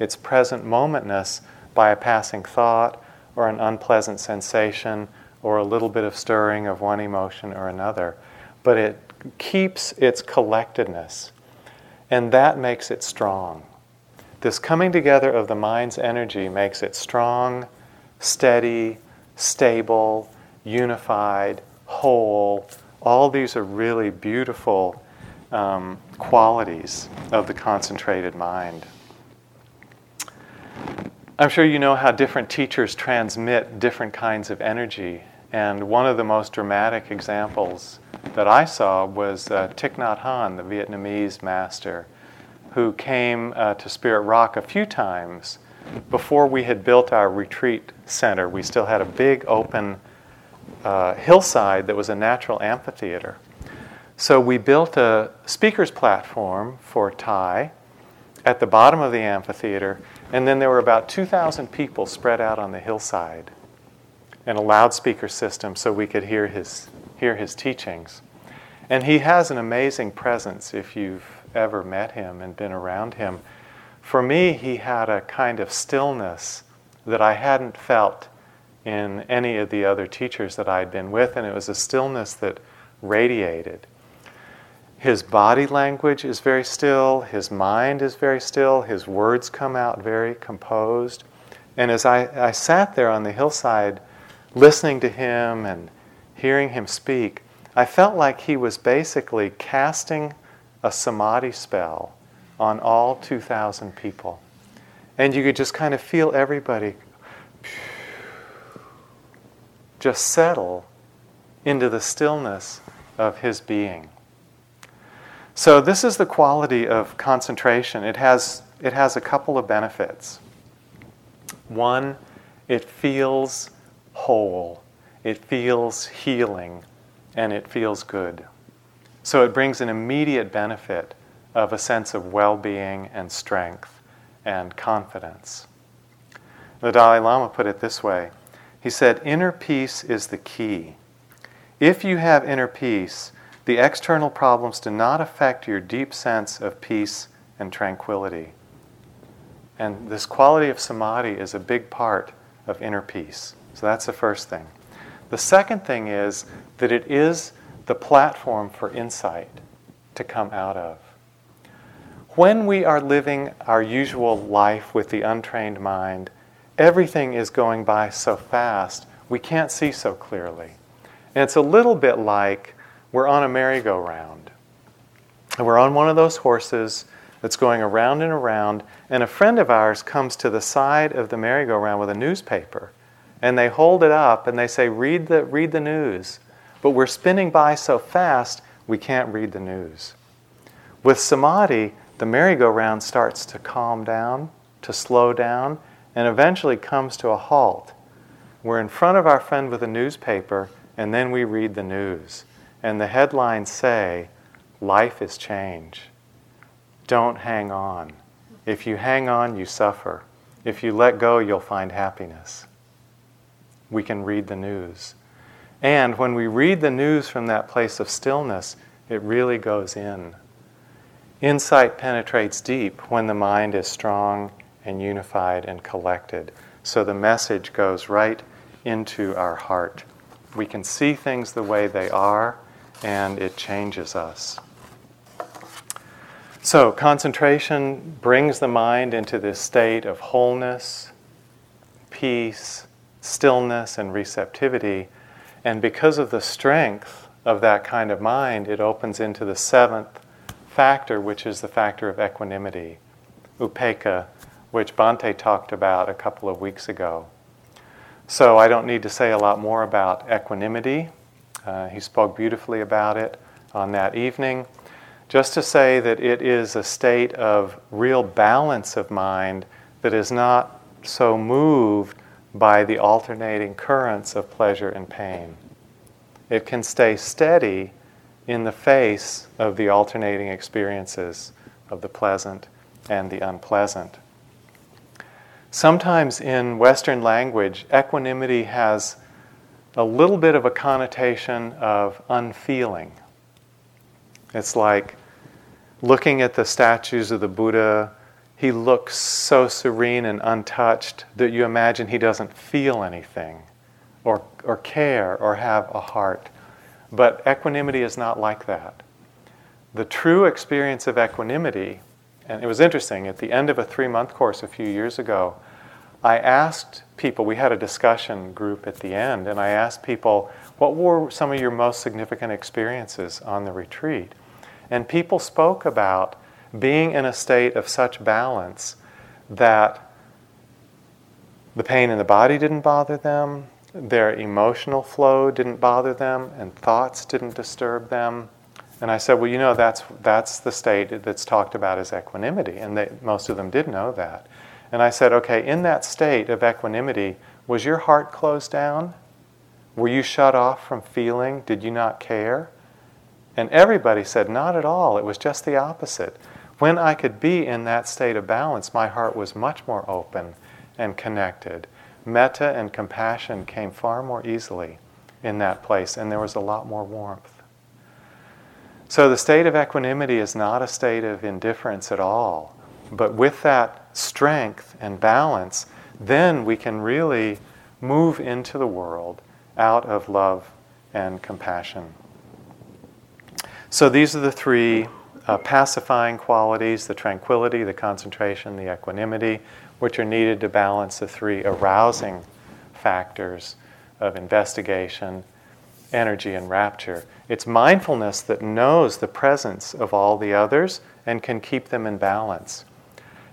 its present momentness by a passing thought or an unpleasant sensation or a little bit of stirring of one emotion or another, but it keeps its collectedness, and that makes it strong. This coming together of the mind's energy makes it strong, steady, stable, unified, whole. All these are really beautiful um, qualities of the concentrated mind. I'm sure you know how different teachers transmit different kinds of energy. And one of the most dramatic examples that I saw was uh, Thich Nhat Hanh, the Vietnamese master, who came uh, to Spirit Rock a few times before we had built our retreat center. We still had a big open uh, hillside that was a natural amphitheater. So we built a speaker's platform for Thay at the bottom of the amphitheater and then there were about 2,000 people spread out on the hillside and a loudspeaker system so we could hear his, hear his teachings. And he has an amazing presence if you've ever met him and been around him. For me, he had a kind of stillness that I hadn't felt in any of the other teachers that I'd been with, and it was a stillness that radiated. His body language is very still, his mind is very still, his words come out very composed. And as I, I sat there on the hillside listening to him and hearing him speak, I felt like he was basically casting a samadhi spell on all 2,000 people. And you could just kind of feel everybody just settle into the stillness of his being. So this is the quality of concentration. It has, it has a couple of benefits. One, it feels whole, it feels healing, and it feels good. So it brings an immediate benefit of a sense of well being and strength and confidence. The Dalai Lama put it this way He said, Inner peace is the key. If you have inner peace, the external problems do not affect your deep sense of peace and tranquility. And this quality of samadhi is a big part of inner peace. So that's the first thing. The second thing is that it is the platform for insight to come out of. When we are living our usual life with the untrained mind, everything is going by so fast, we can't see so clearly. And it's a little bit like we're on a merry-go-round. And we're on one of those horses that's going around and around, and a friend of ours comes to the side of the merry-go-round with a newspaper, and they hold it up and they say, read the, read the news. But we're spinning by so fast, we can't read the news. With samadhi, the merry-go-round starts to calm down, to slow down, and eventually comes to a halt. We're in front of our friend with a newspaper, and then we read the news. And the headlines say, Life is change. Don't hang on. If you hang on, you suffer. If you let go, you'll find happiness. We can read the news. And when we read the news from that place of stillness, it really goes in. Insight penetrates deep when the mind is strong and unified and collected. So the message goes right into our heart. We can see things the way they are and it changes us. So, concentration brings the mind into this state of wholeness, peace, stillness, and receptivity. And because of the strength of that kind of mind, it opens into the seventh factor, which is the factor of equanimity, upekkha, which Bhante talked about a couple of weeks ago. So, I don't need to say a lot more about equanimity. Uh, he spoke beautifully about it on that evening. Just to say that it is a state of real balance of mind that is not so moved by the alternating currents of pleasure and pain. It can stay steady in the face of the alternating experiences of the pleasant and the unpleasant. Sometimes in Western language, equanimity has a little bit of a connotation of unfeeling. It's like looking at the statues of the Buddha, he looks so serene and untouched that you imagine he doesn't feel anything or, or care or have a heart. But equanimity is not like that. The true experience of equanimity, and it was interesting, at the end of a three month course a few years ago, I asked people, we had a discussion group at the end, and I asked people, what were some of your most significant experiences on the retreat? And people spoke about being in a state of such balance that the pain in the body didn't bother them, their emotional flow didn't bother them, and thoughts didn't disturb them. And I said, well, you know, that's, that's the state that's talked about as equanimity. And they, most of them did know that. And I said, okay, in that state of equanimity, was your heart closed down? Were you shut off from feeling? Did you not care? And everybody said, Not at all. It was just the opposite. When I could be in that state of balance, my heart was much more open and connected. Metta and compassion came far more easily in that place, and there was a lot more warmth. So the state of equanimity is not a state of indifference at all. But with that strength and balance, then we can really move into the world out of love and compassion. So these are the three uh, pacifying qualities the tranquility, the concentration, the equanimity, which are needed to balance the three arousing factors of investigation, energy, and rapture. It's mindfulness that knows the presence of all the others and can keep them in balance.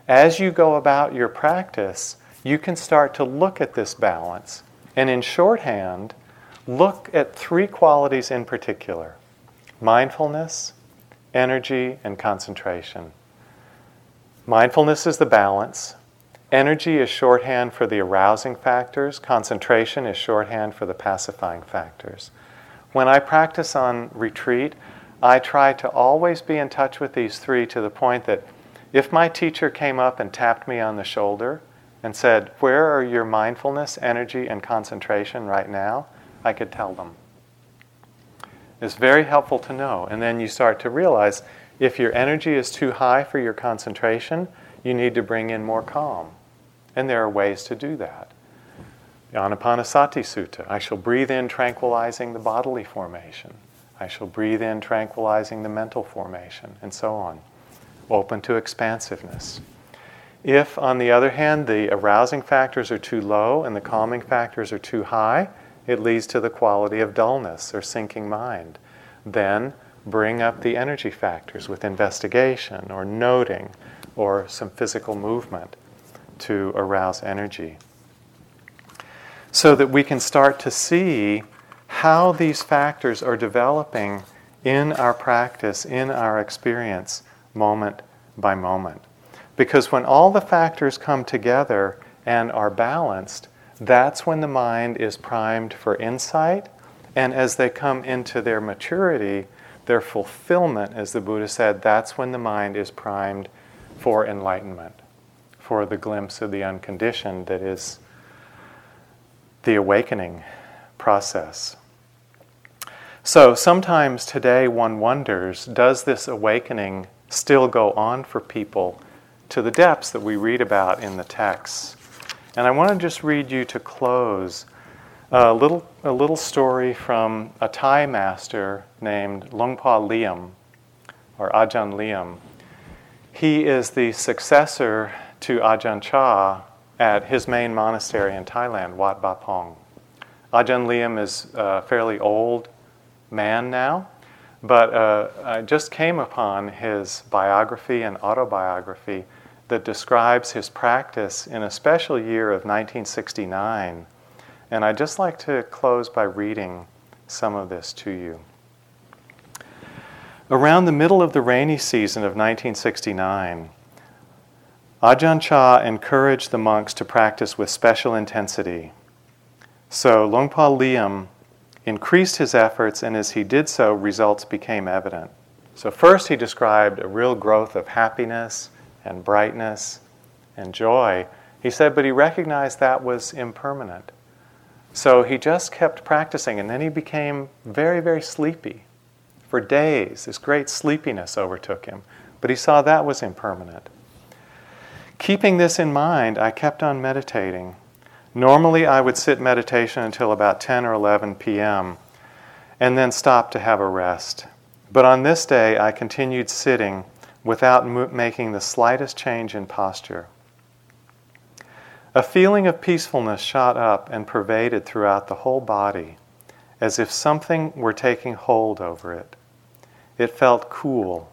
As you go about your practice, you can start to look at this balance. And in shorthand, look at three qualities in particular mindfulness, energy, and concentration. Mindfulness is the balance. Energy is shorthand for the arousing factors. Concentration is shorthand for the pacifying factors. When I practice on retreat, I try to always be in touch with these three to the point that if my teacher came up and tapped me on the shoulder and said, Where are your mindfulness, energy, and concentration right now? I could tell them. It's very helpful to know. And then you start to realize if your energy is too high for your concentration, you need to bring in more calm. And there are ways to do that. The Anapanasati Sutta I shall breathe in, tranquilizing the bodily formation. I shall breathe in, tranquilizing the mental formation, and so on. Open to expansiveness. If, on the other hand, the arousing factors are too low and the calming factors are too high, it leads to the quality of dullness or sinking mind. Then bring up the energy factors with investigation or noting or some physical movement to arouse energy. So that we can start to see how these factors are developing in our practice, in our experience, moment by moment. Because when all the factors come together and are balanced, that's when the mind is primed for insight. And as they come into their maturity, their fulfillment, as the Buddha said, that's when the mind is primed for enlightenment, for the glimpse of the unconditioned that is the awakening process. So sometimes today one wonders does this awakening still go on for people to the depths that we read about in the texts? And I want to just read you to close a little, a little story from a Thai master named Luang Por Liam, or Ajahn Liam. He is the successor to Ajahn Chah at his main monastery in Thailand, Wat Pah Pong. Ajahn Liam is a fairly old man now, but uh, I just came upon his biography and autobiography that describes his practice in a special year of 1969. And I'd just like to close by reading some of this to you. Around the middle of the rainy season of 1969, Ajahn Chah encouraged the monks to practice with special intensity. So Luang Por Liam increased his efforts, and as he did so, results became evident. So, first, he described a real growth of happiness and brightness and joy. He said, but he recognized that was impermanent. So he just kept practicing, and then he became very, very sleepy. For days, this great sleepiness overtook him, but he saw that was impermanent. Keeping this in mind, I kept on meditating. Normally, I would sit meditation until about 10 or 11 p.m. and then stop to have a rest. But on this day, I continued sitting without mo- making the slightest change in posture. A feeling of peacefulness shot up and pervaded throughout the whole body, as if something were taking hold over it. It felt cool,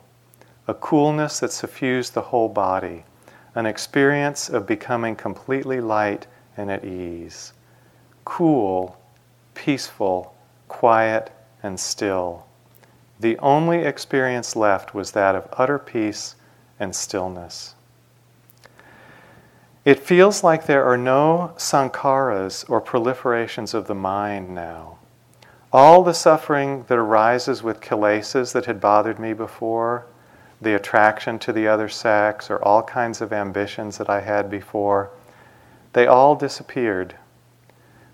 a coolness that suffused the whole body, an experience of becoming completely light and at ease. Cool, peaceful, quiet, and still. The only experience left was that of utter peace and stillness. It feels like there are no sankharas or proliferations of the mind now. All the suffering that arises with kilesas that had bothered me before, the attraction to the other sex, or all kinds of ambitions that I had before, they all disappeared.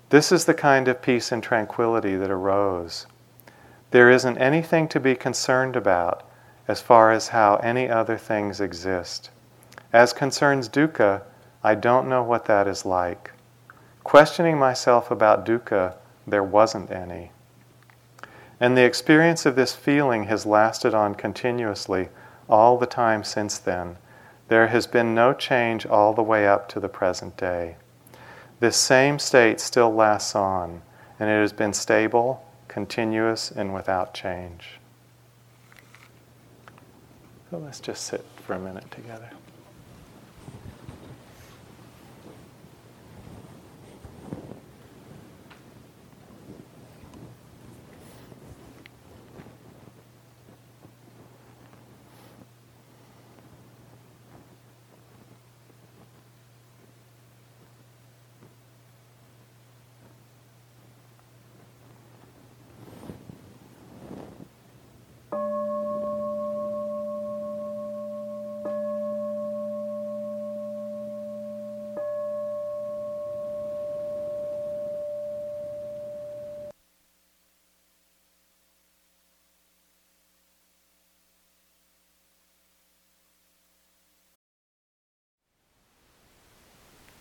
This is the kind of peace and tranquility that arose. There isn't anything to be concerned about as far as how any other things exist. As concerns dukkha, I don't know what that is like. Questioning myself about dukkha, there wasn't any. And the experience of this feeling has lasted on continuously all the time since then. There has been no change all the way up to the present day. This same state still lasts on, and it has been stable, continuous, and without change. So let's just sit for a minute together.